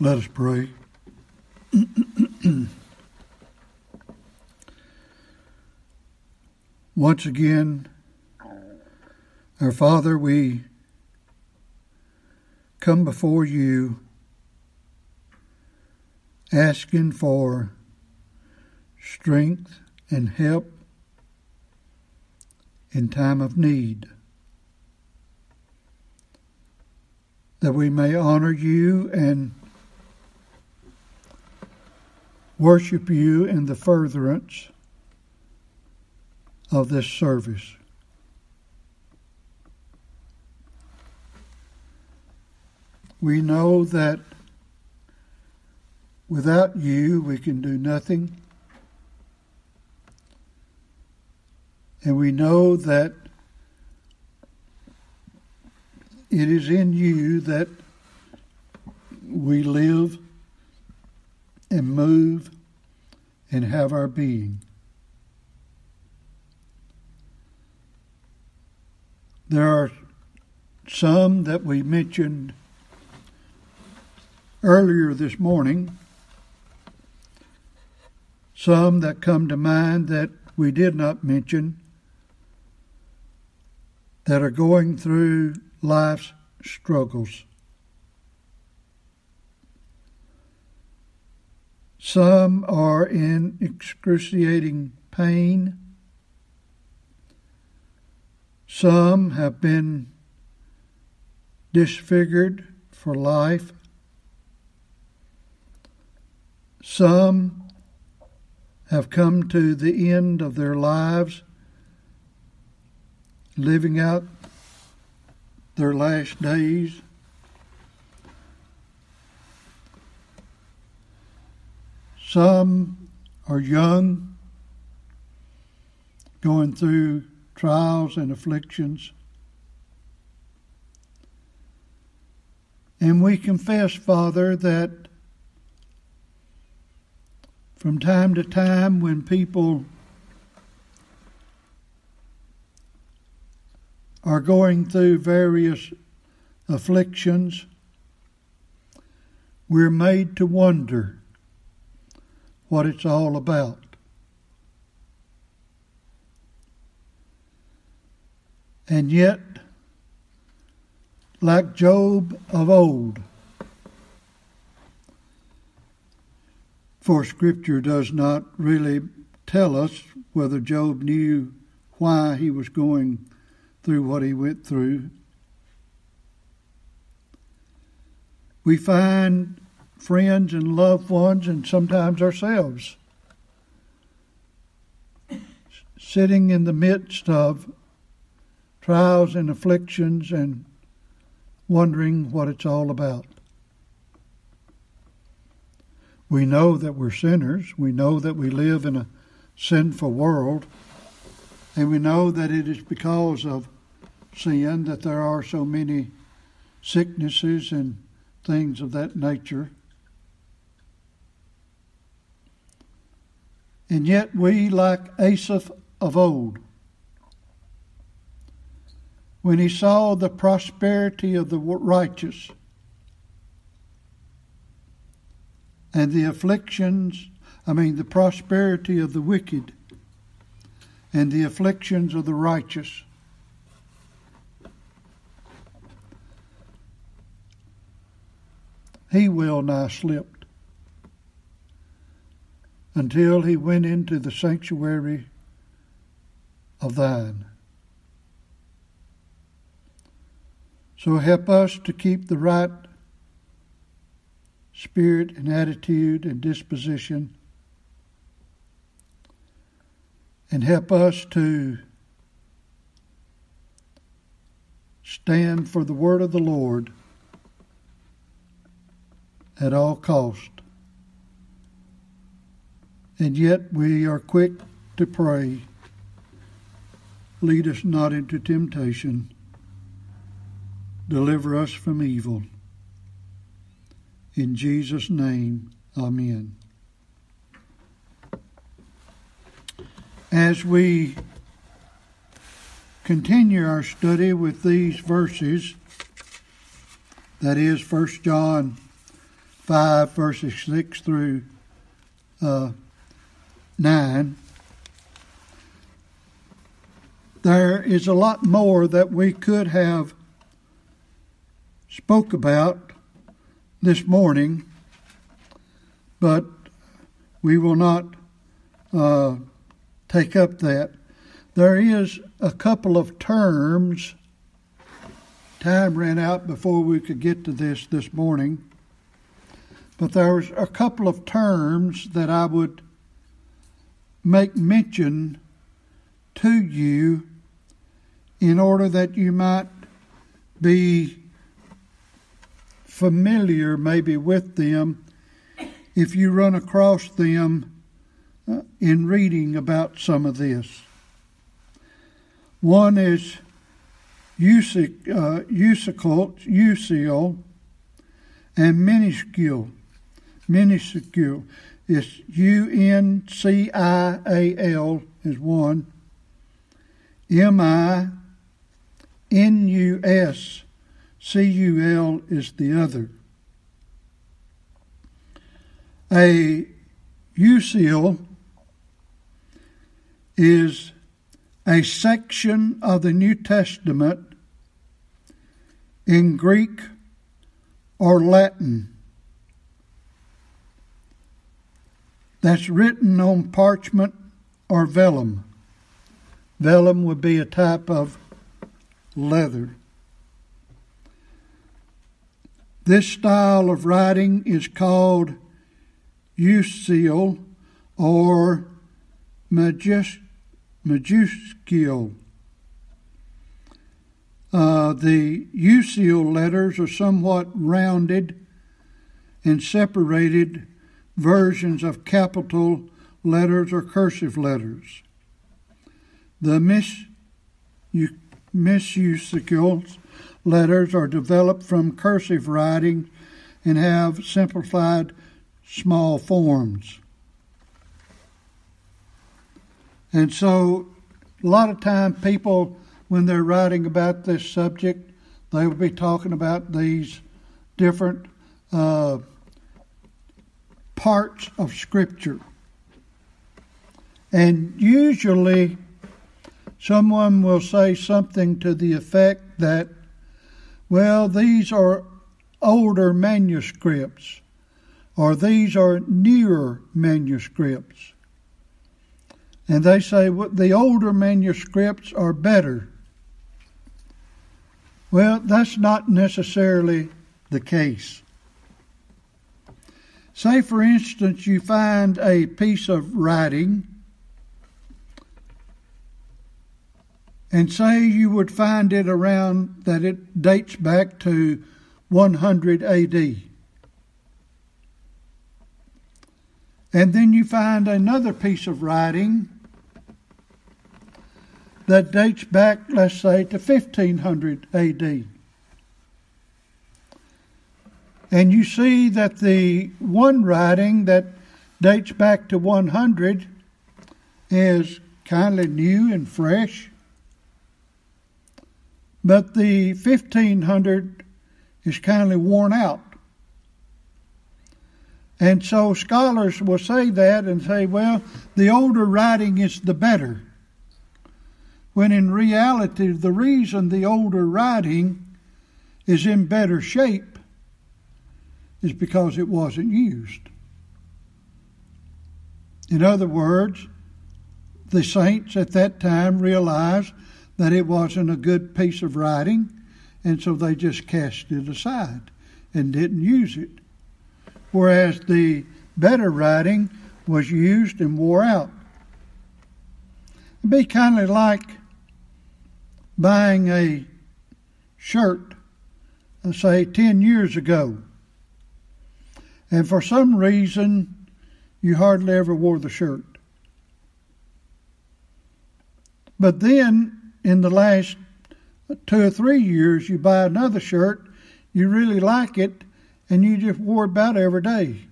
Let us pray. Once again, our Father, we come before you asking for strength and help in time of need. That we may honor you and worship you in the furtherance of this service. We know that without you we can do nothing. And we know that it is in you that we live and move and have our being. There are some that we mentioned earlier this morning, some that come to mind that we did not mention, that are going through life's struggles. Some are in excruciating pain. Some have been disfigured for life. Some have come to the end of their lives, living out their last days. Some are young, going through trials and afflictions. And we confess, Father, that from time to time when people are going through various afflictions, we're made to wonder what it's all about. And yet, like Job of old, for Scripture does not really tell us whether Job knew why he was going through what he went through. We find friends and loved ones, and sometimes ourselves, sitting in the midst of trials and afflictions and wondering what it's all about. We know that we're sinners. We know that we live in a sinful world. And we know that it is because of sin that there are so many sicknesses and things of that nature. And yet we, like Asaph of old, when he saw the prosperity of the righteous and the afflictions, I mean, the prosperity of the wicked and the afflictions of the righteous. He well nigh slipped until he went into the sanctuary of thine. So help us to keep the right spirit and attitude and disposition. And help us to stand for the word of the Lord at all cost. And yet we are quick to pray, lead us not into temptation, deliver us from evil. In Jesus' name, Amen. As we continue our study with these verses, that is 1 John 5, verses 6 through uh, 9. There is a lot more that we could have spoke about this morning, but we will not uh, take up that. There is a couple of terms. Time ran out before we could get to this this morning. But there's a couple of terms that I would make mention to you in order that you might be familiar maybe with them if you run across them uh, in reading about some of this. One is uncial, uh, and minuscule. Minuscule. It's U N C I A L is one. M I N U S C U L is the other. A is a section of the New Testament in Greek or Latin that's written on parchment or vellum. Vellum would be a type of leather. This style of writing is called uncial or majus- majuscule. Uh, the uncial letters are somewhat rounded and separated versions of capital letters or cursive letters. The mis- Misucical letters are developed from cursive writing and have simplified small forms. And so, a lot of time, people, when they're writing about this subject, they will be talking about these different uh, parts of Scripture. And usually, someone will say something to the effect that, well, these are older manuscripts, or these are newer manuscripts. And they say well, the older manuscripts are better. Well, that's not necessarily the case. Say, for instance, you find a piece of writing and say you would find it around that it dates back to 100 AD. And then you find another piece of writing that dates back, let's say, to 1500 AD. And you see that the one writing that dates back to 100 is kindly new and fresh. But the 1500 is kindly worn out. And so scholars will say that and say, well, the older writing is the better. When in reality, the reason the older writing is in better shape is because it wasn't used. In other words, the saints at that time realized that it wasn't a good piece of writing, and so they just cast it aside and didn't use it. Whereas the better writing was used and wore out. It'd be kind of like buying a shirt, uh, say 10 years ago, and for some reason you hardly ever wore the shirt. But then in the last two or three years, you buy another shirt, you really like it, and you just wore it about every day.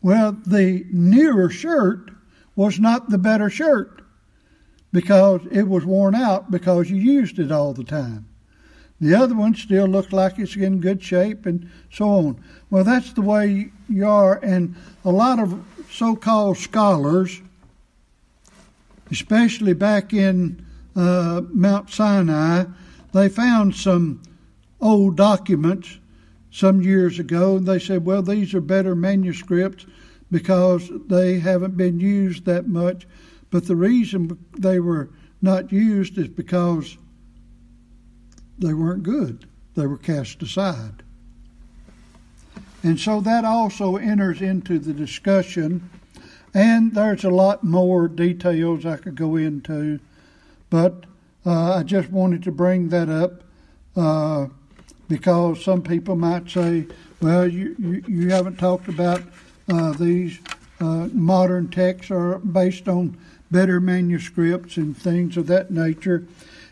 Well, the newer shirt was not the better shirt because it was worn out because you used it all the time. The other one still looks like it's in good shape and so on. Well, that's the way you are. And a lot of so called scholars, especially back in uh, Mount Sinai, they found some old documents some years ago, and they said, well, these are better manuscripts because they haven't been used that much. But the reason they were not used is because they weren't good, they were cast aside. And so that also enters into the discussion. And there's a lot more details I could go into, but uh, I just wanted to bring that up uh, because some people might say, well, you, you, you haven't talked about uh, these uh, modern texts are based on better manuscripts and things of that nature.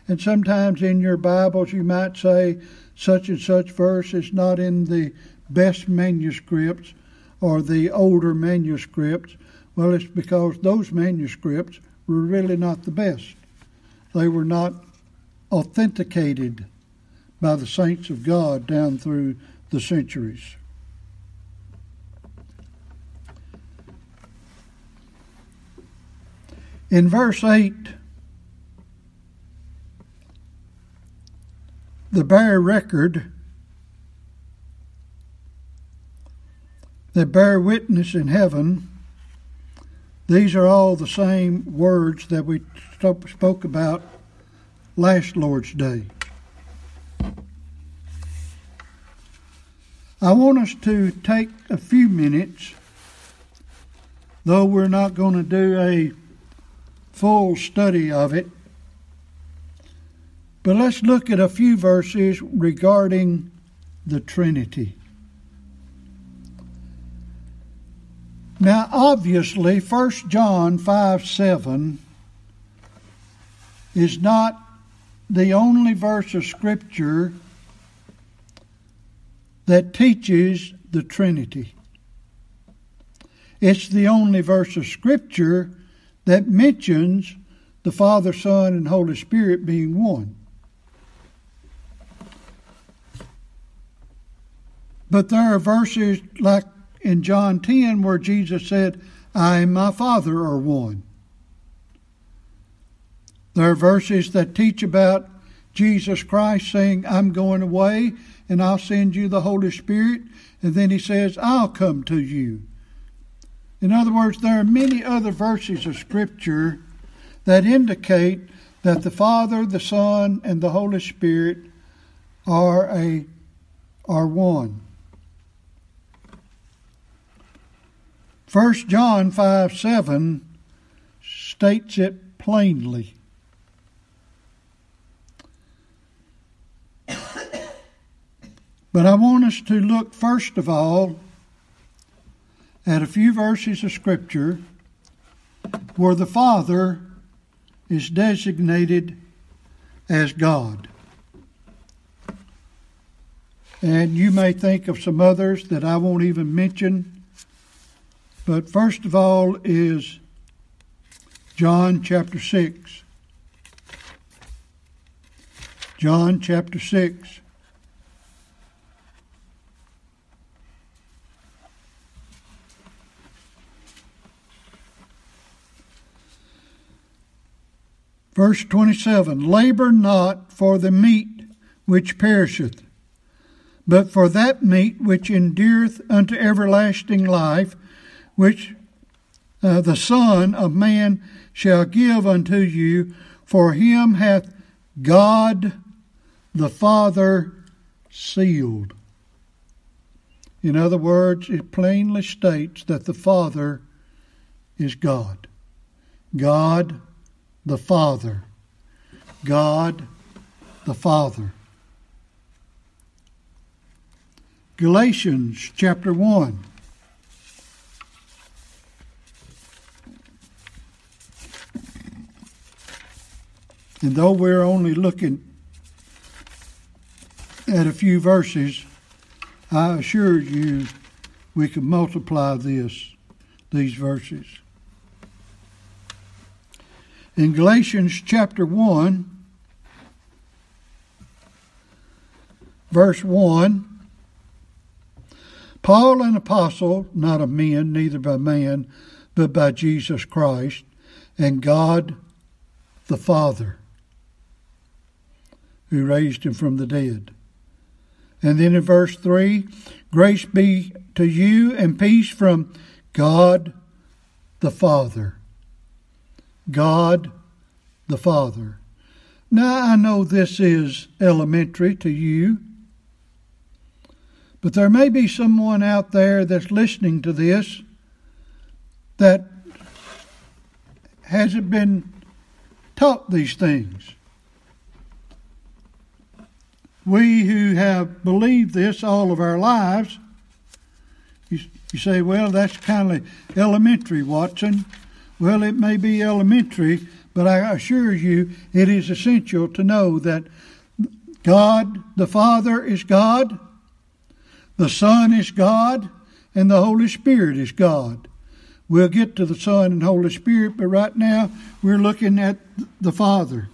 And sometimes in your Bibles you might say such and such verse is not in the best manuscripts or the older manuscripts. Well, it's because those manuscripts were really not the best. They were not authenticated by the saints of God down through the centuries. In verse 8, the bear record that bear witness in heaven, these are all the same words that we spoke about last Lord's Day. I want us to take a few minutes, though we're not going to do a full study of it, but let's look at a few verses regarding the Trinity. Now, obviously, 1 John 5 7 is not the only verse of Scripture that teaches the Trinity. It's the only verse of Scripture that mentions the Father, Son, and Holy Spirit being one. But there are verses like in John 10 where Jesus said, I and my Father are one. There are verses that teach about Jesus Christ saying, I'm going away and I'll send you the Holy Spirit. And then he says, I'll come to you. In other words, there are many other verses of Scripture that indicate that the Father, the Son, and the Holy Spirit are a are one. 1 John 5 7 states it plainly. But I want us to look first of all at a few verses of Scripture where the Father is designated as God. And you may think of some others that I won't even mention but first of all is John chapter 6. John chapter 6. Verse 27 Labor not for the meat which perisheth, but for that meat which endureth unto everlasting life which uh, the Son of Man shall give unto you, for him hath God the Father sealed. In other words, it plainly states that the Father is God. God the Father. God the Father. Galatians chapter 1. And though we're only looking at a few verses, I assure you we can multiply this, these verses. In Galatians chapter 1, verse 1 Paul, an apostle, not of men, neither by man, but by Jesus Christ, and God the Father, who raised him from the dead. And then in verse 3 Grace be to you and peace from God the Father. God the Father. Now I know this is elementary to you, but there may be someone out there that's listening to this that hasn't been taught these things. We who have believed this all of our lives, you, you say, well, that's kind of elementary, Watson. Well, it may be elementary, but I assure you it is essential to know that God the Father is God, the Son is God, and the Holy Spirit is God. We'll get to the Son and Holy Spirit, but right now we're looking at the Father.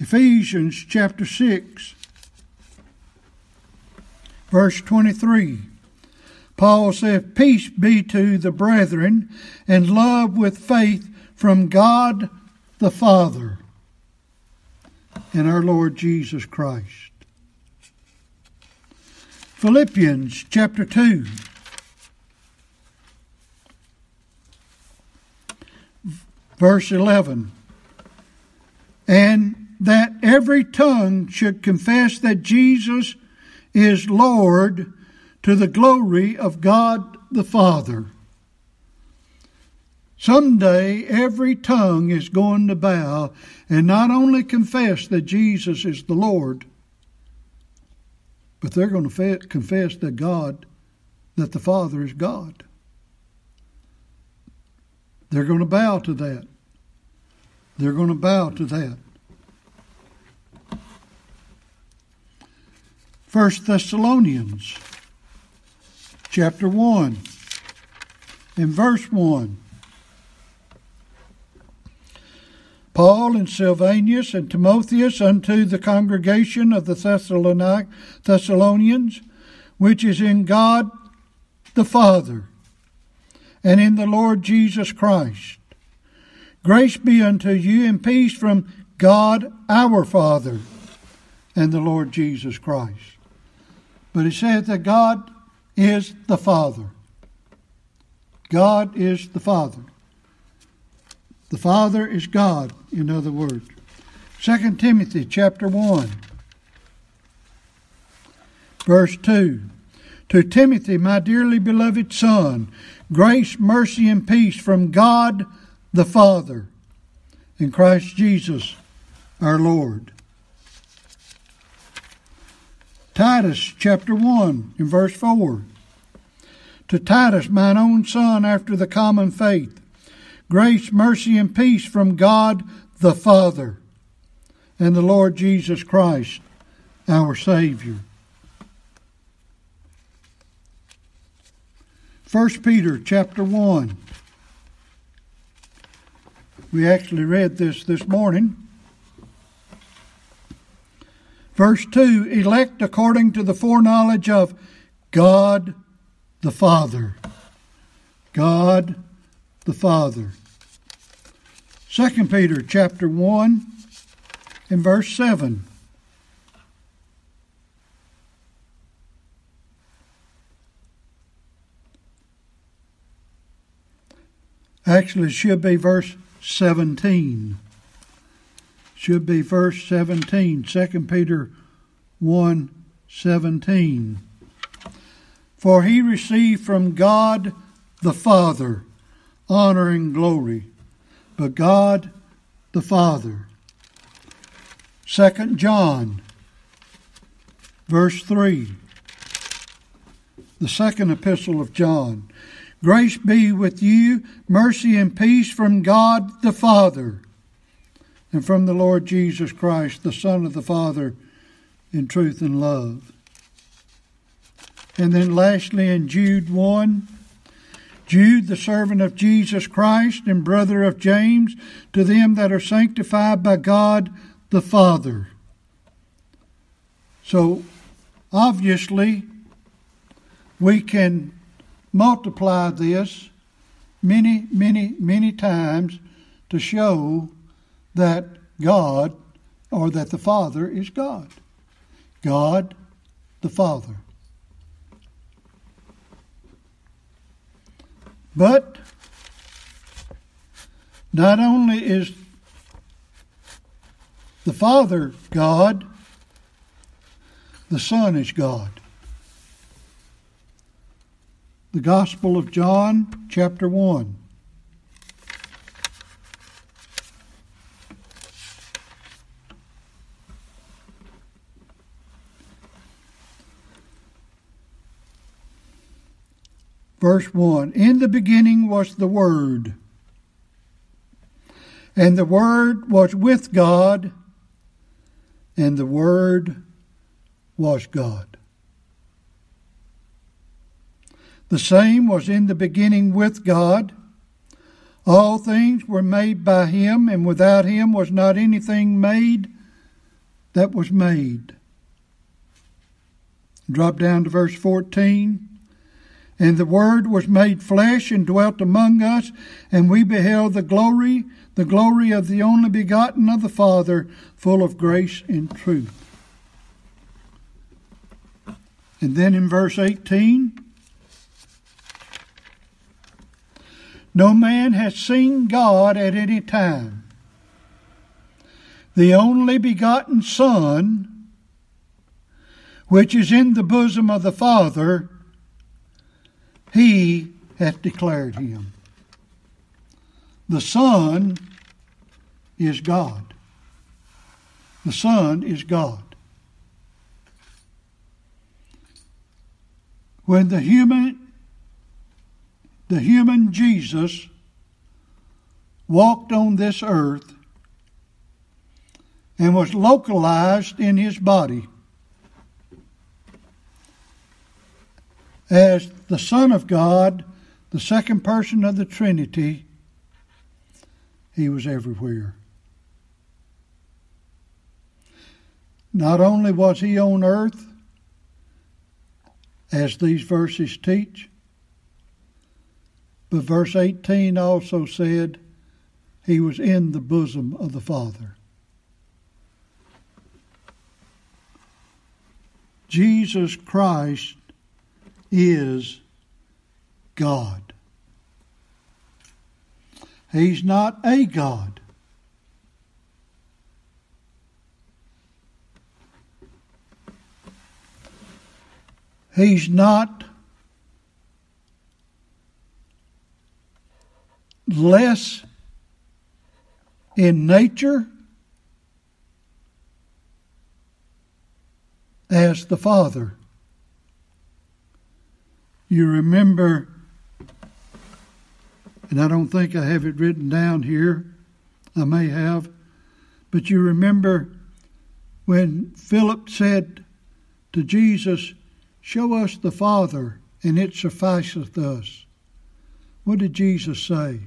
Ephesians chapter 6, verse 23. Paul said, Peace be to the brethren, and love with faith from God the Father and our Lord Jesus Christ. Philippians chapter 2. Verse 11. And that every tongue should confess that Jesus is Lord to the glory of God the Father. Someday every tongue is going to bow and not only confess that Jesus is the Lord, but they're going to confess that God, that the Father is God. They're going to bow to that. They're going to bow to that. First Thessalonians chapter 1 in verse 1. Paul and Silvanus and Timotheus unto the congregation of the Thessalonians, which is in God the Father and in the Lord Jesus Christ. Grace be unto you and peace from God our Father and the Lord Jesus Christ. But he said that God is the Father. God is the Father. The Father is God, in other words. 2 Timothy chapter 1, verse 2. To Timothy, my dearly beloved son, grace, mercy, and peace from God the Father and Christ Jesus our Lord. Titus chapter 1 in verse 4. To Titus, mine own son, after the common faith, grace, mercy, and peace from God the Father and the Lord Jesus Christ, our Savior. 1 Peter chapter 1. We actually read this this morning. Verse 2 elect according to the foreknowledge of God the Father. God the Father. 2 Peter chapter 1 and verse 7. Actually, it should be verse 17 should be verse 17, 2 Peter 1 17. For he received from God the Father honor and glory, but God the Father. 2 John, verse 3, the second epistle of John. Grace be with you, mercy and peace from God the Father and from the Lord Jesus Christ, the Son of the Father, in truth and love. And then lastly, in Jude 1, Jude, the servant of Jesus Christ and brother of James, to them that are sanctified by God the Father. So obviously, we can multiply this many, many, many times to show that God or that the Father is God. God the Father. But not only is the Father God, the Son is God. The Gospel of John, chapter 1. Verse 1 In the beginning was the Word, and the Word was with God, and the Word was God. The same was in the beginning with God. All things were made by him, and without him was not anything made that was made. Drop down to verse 14. And the Word was made flesh and dwelt among us, and we beheld the glory, the glory of the only begotten of the Father, full of grace and truth. And then in verse 18, no man has seen God at any time. The only begotten Son, which is in the bosom of the Father, he hath declared him. The Son is God. The Son is God. When the human the human Jesus walked on this earth and was localized in his body as the Son of God, the second person of the Trinity, he was everywhere. Not only was he on earth, as these verses teach, but verse 18 also said he was in the bosom of the Father. Jesus Christ is God. He's not a God. He's not less in nature as the Father. You remember, and I don't think I have it written down here, I may have, but you remember when Philip said to Jesus, Show us the Father, and it sufficeth us. What did Jesus say?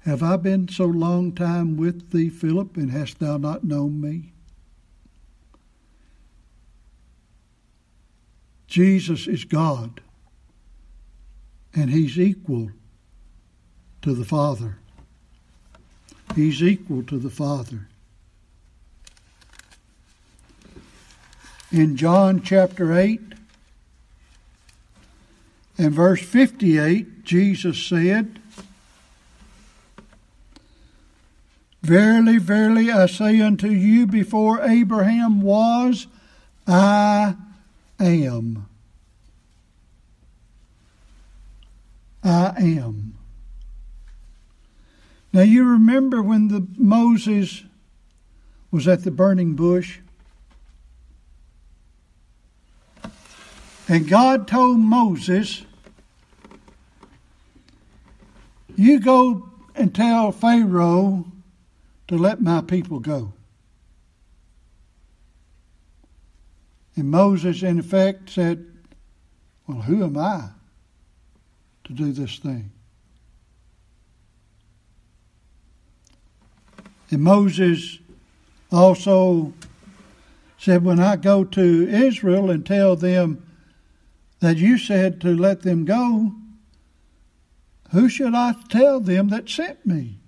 Have I been so long time with thee, Philip, and hast thou not known me? Jesus is God, and He's equal to the Father. He's equal to the Father. In John chapter 8 and verse 58, Jesus said, Verily, verily, I say unto you, before Abraham was, I am. I am. Now you remember when the Moses was at the burning bush? And God told Moses, You go and tell Pharaoh to let my people go. And Moses, in effect, said, Well, who am I to do this thing? And Moses also said, When I go to Israel and tell them that you said to let them go, who should I tell them that sent me?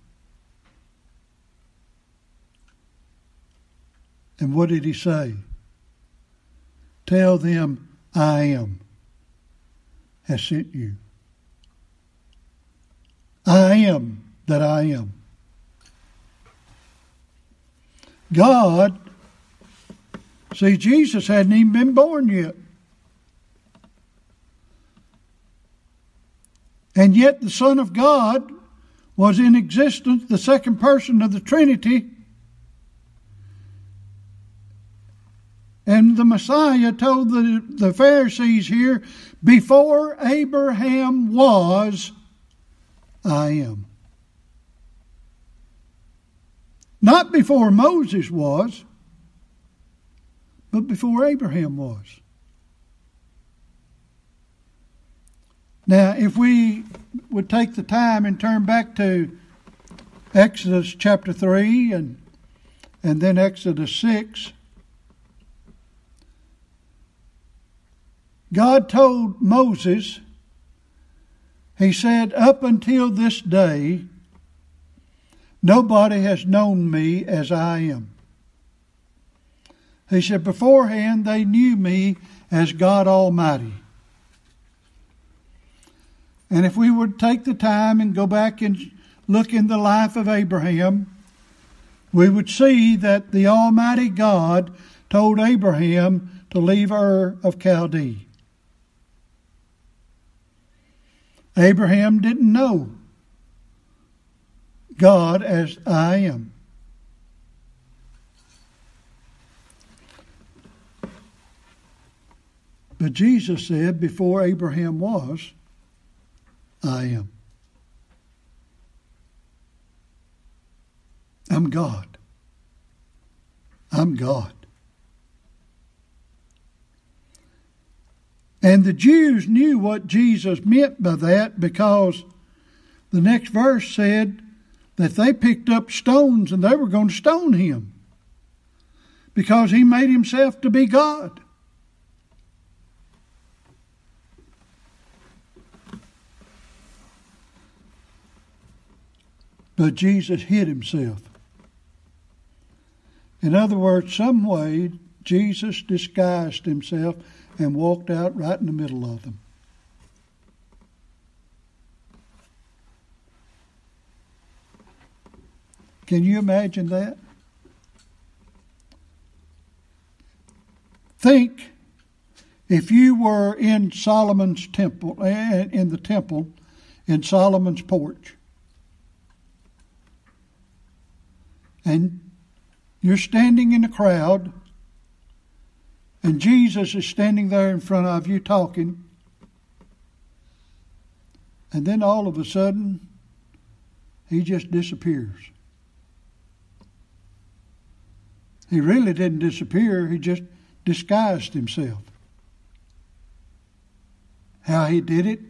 And what did he say? Tell them I am has sent you. I am that I am. God, see, Jesus hadn't even been born yet. And yet the Son of God was in existence, the second person of the Trinity. And the Messiah told the, the Pharisees here, before Abraham was, I am. Not before Moses was, but before Abraham was. Now, if we would take the time and turn back to Exodus chapter 3 and, and then Exodus 6, God told Moses, He said, Up until this day, nobody has known me as I am. He said, Beforehand, they knew me as God Almighty. And if we would take the time and go back and look in the life of Abraham, we would see that the Almighty God told Abraham to leave Ur of Chaldee. Abraham didn't know God as I am. But Jesus said, before Abraham was, I am. I'm God. I'm God. And the Jews knew what Jesus meant by that because the next verse said that they picked up stones and they were going to stone him because he made himself to be God. But Jesus hid himself. In other words, some way Jesus disguised himself and walked out right in the middle of them. Can you imagine that? Think if you were in Solomon's temple, eh, in the temple, in Solomon's porch, and you're standing in the crowd and Jesus is standing there in front of you talking. And then all of a sudden, he just disappears. He really didn't disappear, he just disguised himself. How he did it,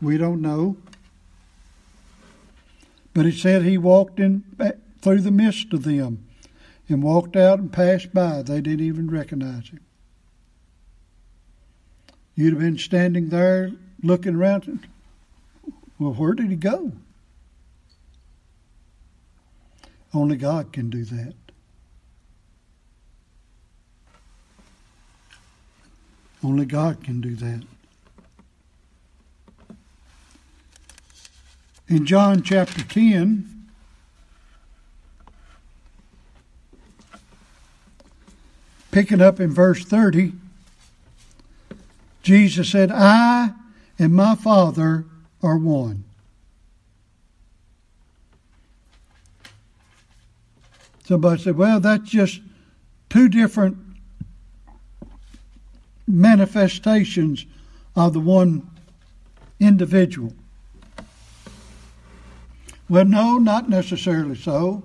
we don't know. But it said he walked in eh, through the midst of them and walked out and passed by. They didn't even recognize him. You'd have been standing there looking around. Well, where did he go? Only God can do that. Only God can do that. In John chapter 10, picking up in verse 30, Jesus said, I and my Father are one. Somebody said, well, that's just two different manifestations of the one individual. Well, no, not necessarily so.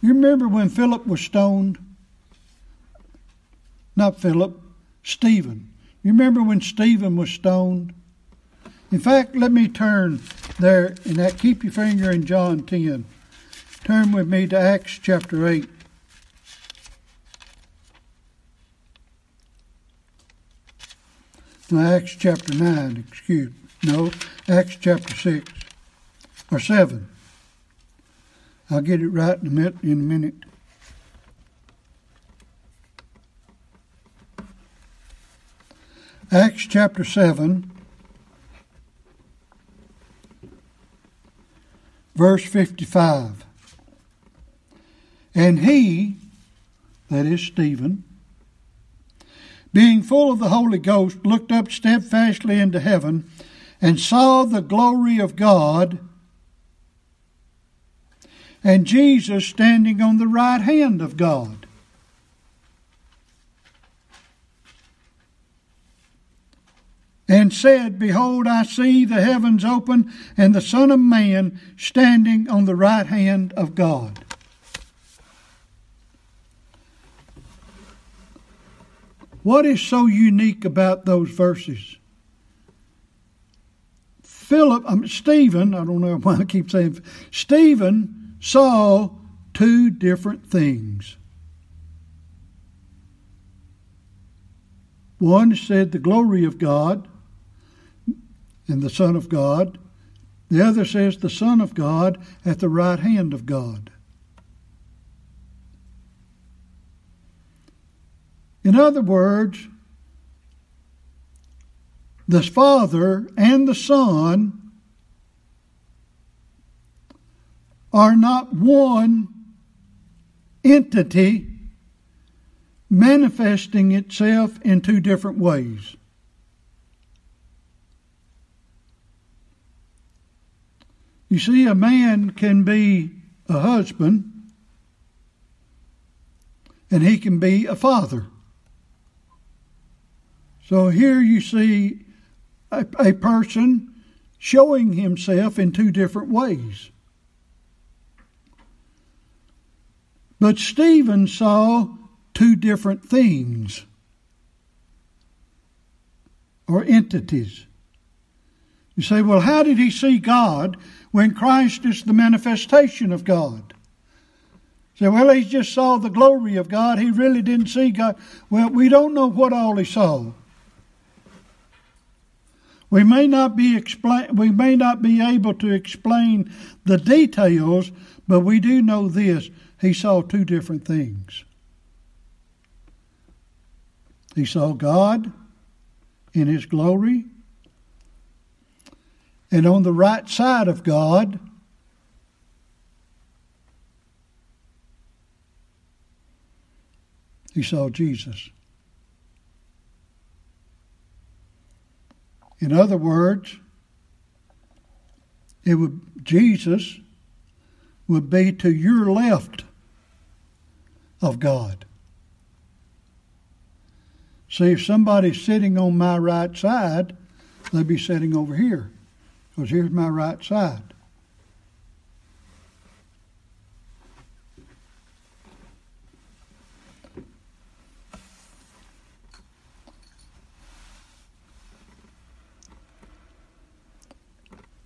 You remember when Philip was stoned? Not Philip, Stephen. you Remember when Stephen was stoned? In fact, let me turn there and that keep your finger in John 10. Turn with me to Acts chapter 8. No, Acts chapter 9, excuse. No, Acts chapter 6 or 7. I'll get it right. In a minute. Acts chapter 7, verse 55. And he, that is Stephen, being full of the Holy Ghost, looked up steadfastly into heaven and saw the glory of God and Jesus standing on the right hand of God. And said, Behold, I see the heavens open, and the Son of Man standing on the right hand of God. What is so unique about those verses? Philip, um, Stephen, I don't know why I keep saying Stephen saw two different things. One said the glory of God and the Son of God. The other says the Son of God at the right hand of God. In other words, the Father and the Son are not one entity manifesting itself in two different ways. You see, a man can be a husband and he can be a father. So here you see a, a person showing himself in two different ways. But Stephen saw two different things or entities. You say, well, how did he see God when Christ is the manifestation of God? Say, well, he just saw the glory of God. He really didn't see God. Well, we don't know what all he saw. We may not be explain, we may not be able to explain the details, but we do know this: he saw two different things. He saw God in his glory, and on the right side of God, he saw Jesus. In other words, it would Jesus would be to your left of God. See, if somebody's sitting on my right side, they'd be sitting over here, because here's my right side.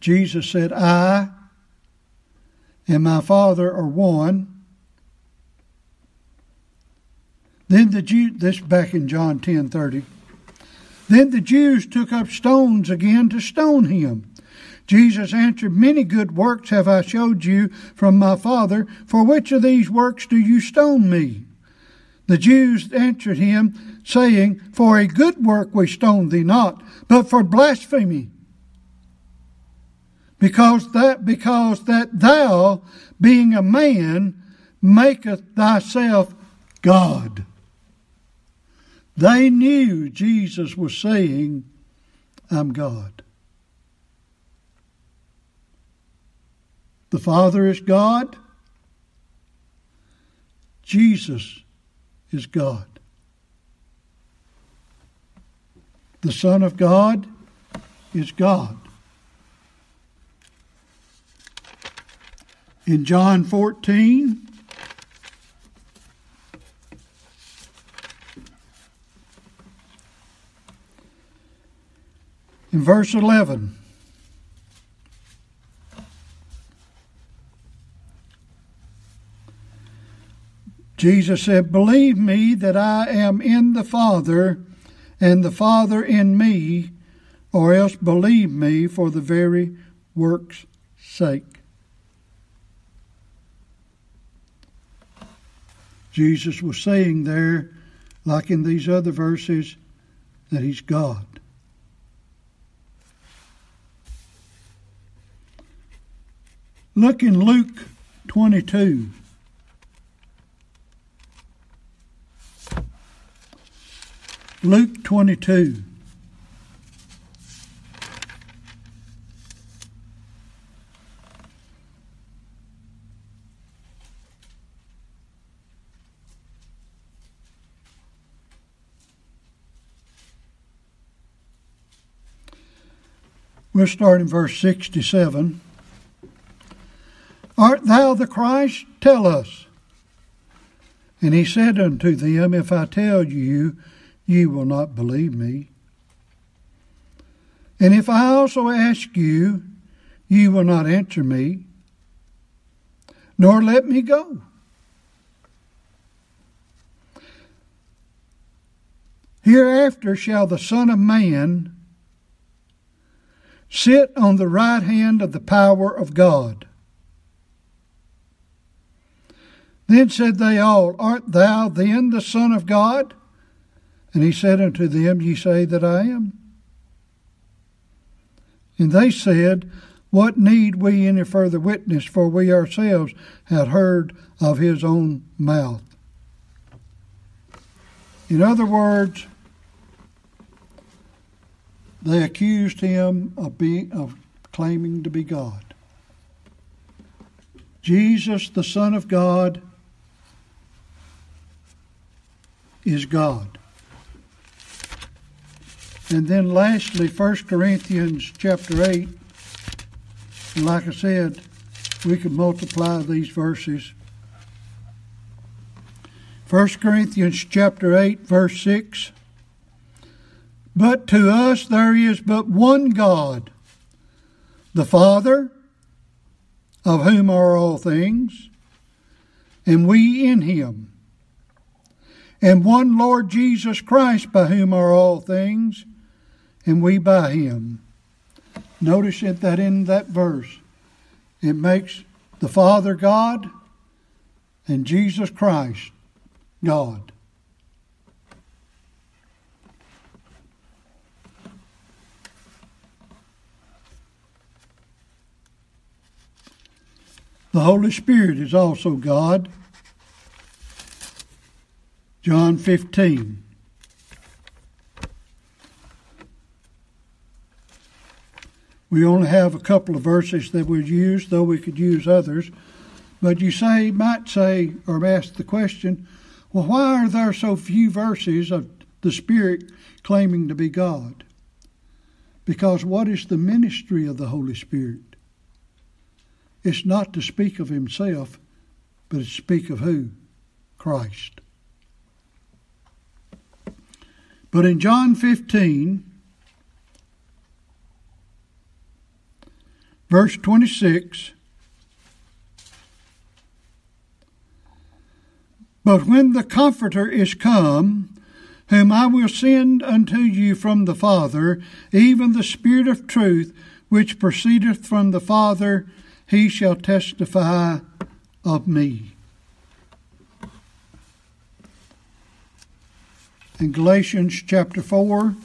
Jesus said, I and my Father are one. Then the Jew this back in John ten thirty. Then the Jews took up stones again to stone him. Jesus answered, Many good works have I showed you from my Father. For which of these works do you stone me? The Jews answered him, saying, For a good work we stone thee not, but for blasphemy because that because that thou being a man maketh thyself God. They knew Jesus was saying, I'm God. The Father is God. Jesus is God. The Son of God is God. in John 14. In verse 11, Jesus said, Believe me that I am in the Father, and the Father in me, or else believe me for the very work's sake. Jesus was saying there, like in these other verses, that He's God. Look in Luke 22. Luke 22. We'll start in verse 67. Art thou the Christ? Tell us. And he said unto them, If I tell you, ye will not believe me. And if I also ask you, ye will not answer me, nor let me go. Hereafter shall the Son of Man sit on the right hand of the power of God. Then said they all, Art thou then the Son of God? And he said unto them, Ye say that I am. And they said, What need we any further witness? For we ourselves had heard of his own mouth. In other words, they accused him of being of claiming to be God. Jesus, the Son of God, is God. And then lastly, 1 Corinthians chapter 8. And like I said, we can multiply these verses. 1 Corinthians chapter 8, verse 6. But to us there is but one God, the Father, of whom are all things, and we in him, and one Lord Jesus Christ, by whom are all things, and we by him. Notice it that in that verse, it makes the Father God and Jesus Christ God. The Holy Spirit is also God. John 15. We only have a couple of verses that we use, though we could use others. But you say, might say, or ask the question, well, why are there so few verses of the Spirit claiming to be God? Because what is the ministry of the Holy Spirit? It's not to speak of himself, but to speak of who? Christ. But in John 15, verse 26, But when the Comforter is come, whom I will send unto you from the Father, even the Spirit of truth, which proceedeth from the Father, he shall testify of me. In Galatians chapter 4,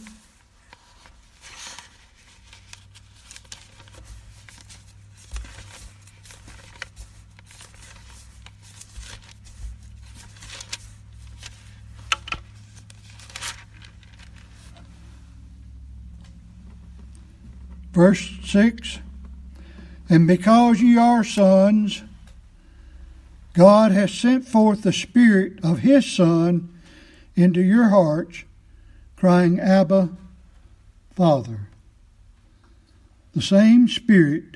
verse 6 and because ye are sons, God has sent forth the Spirit of His Son into your hearts, crying, Abba, Father. The same Spirit,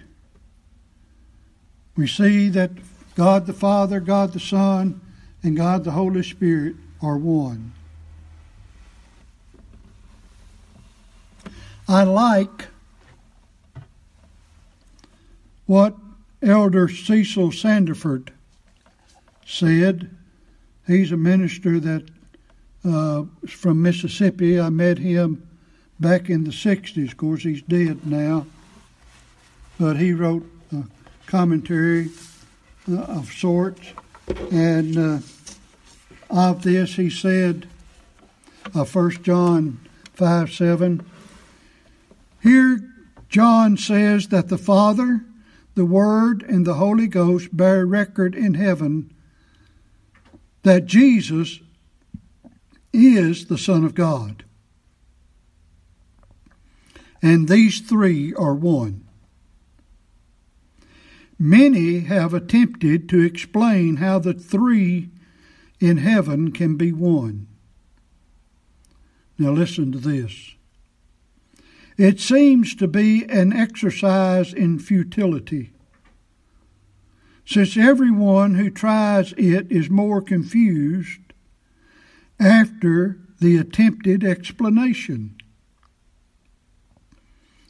we see that God the Father, God the Son, and God the Holy Spirit are one. I like what Elder Cecil Sandifer said. He's a minister that uh, from Mississippi. I met him back in the 60s. Of course, he's dead now. But he wrote a commentary uh, of sorts. And uh, of this, he said, uh, 1 John 5 7, here John says that the Father, the Word, and the Holy Ghost bear record in heaven that Jesus is the Son of God. And these three are one. Many have attempted to explain how the three in heaven can be one. Now, listen to this. It seems to be an exercise in futility, since everyone who tries it is more confused after the attempted explanation.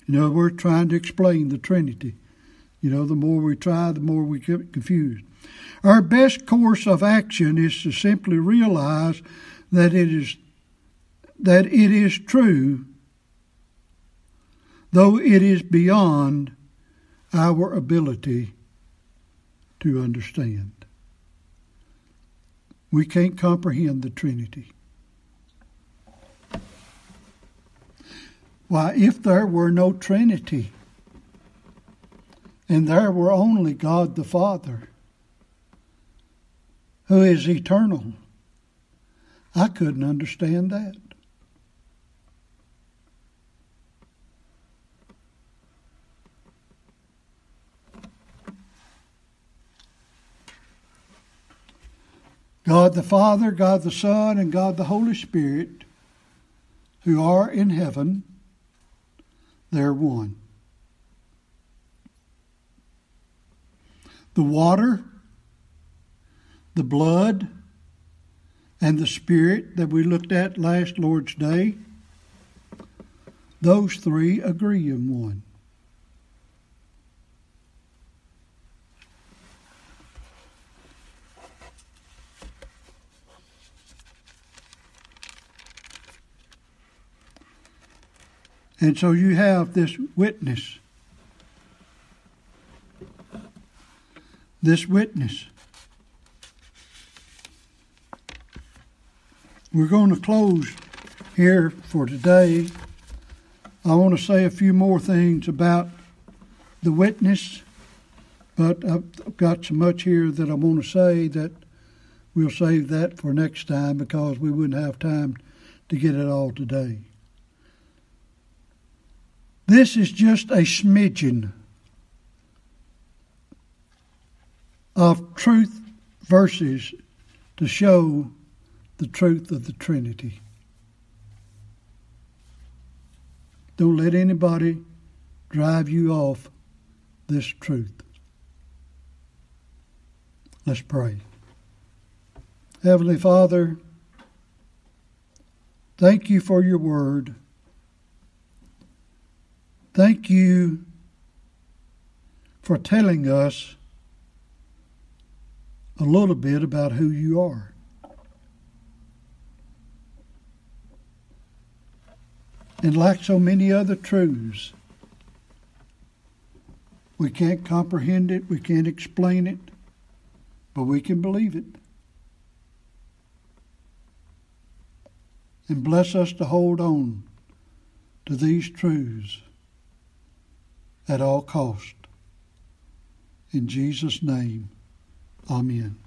In other words, trying to explain the Trinity. You know, the more we try, the more we get confused. Our best course of action is to simply realize that it is that it is true, though it is beyond our ability to understand. We can't comprehend the Trinity. Why, if there were no Trinity, and there were only God the Father, who is eternal, I couldn't understand that. God the Father, God the Son, and God the Holy Spirit, who are in heaven, they're one. The water, the blood, and the Spirit that we looked at last Lord's Day, those three agree in one. And so you have this witness. This witness. We're going to close here for today. I want to say a few more things about the witness, but I've got so much here that I want to say that we'll save that for next time because we wouldn't have time to get it all today. This is just a smidgen of truth verses to show the truth of the Trinity. Don't let anybody drive you off this truth. Let's pray. Heavenly Father, thank you for your word. Thank you for telling us a little bit about who you are. And like so many other truths, we can't comprehend it, we can't explain it, but we can believe it. And bless us to hold on to these truths at all cost. In Jesus' name, amen.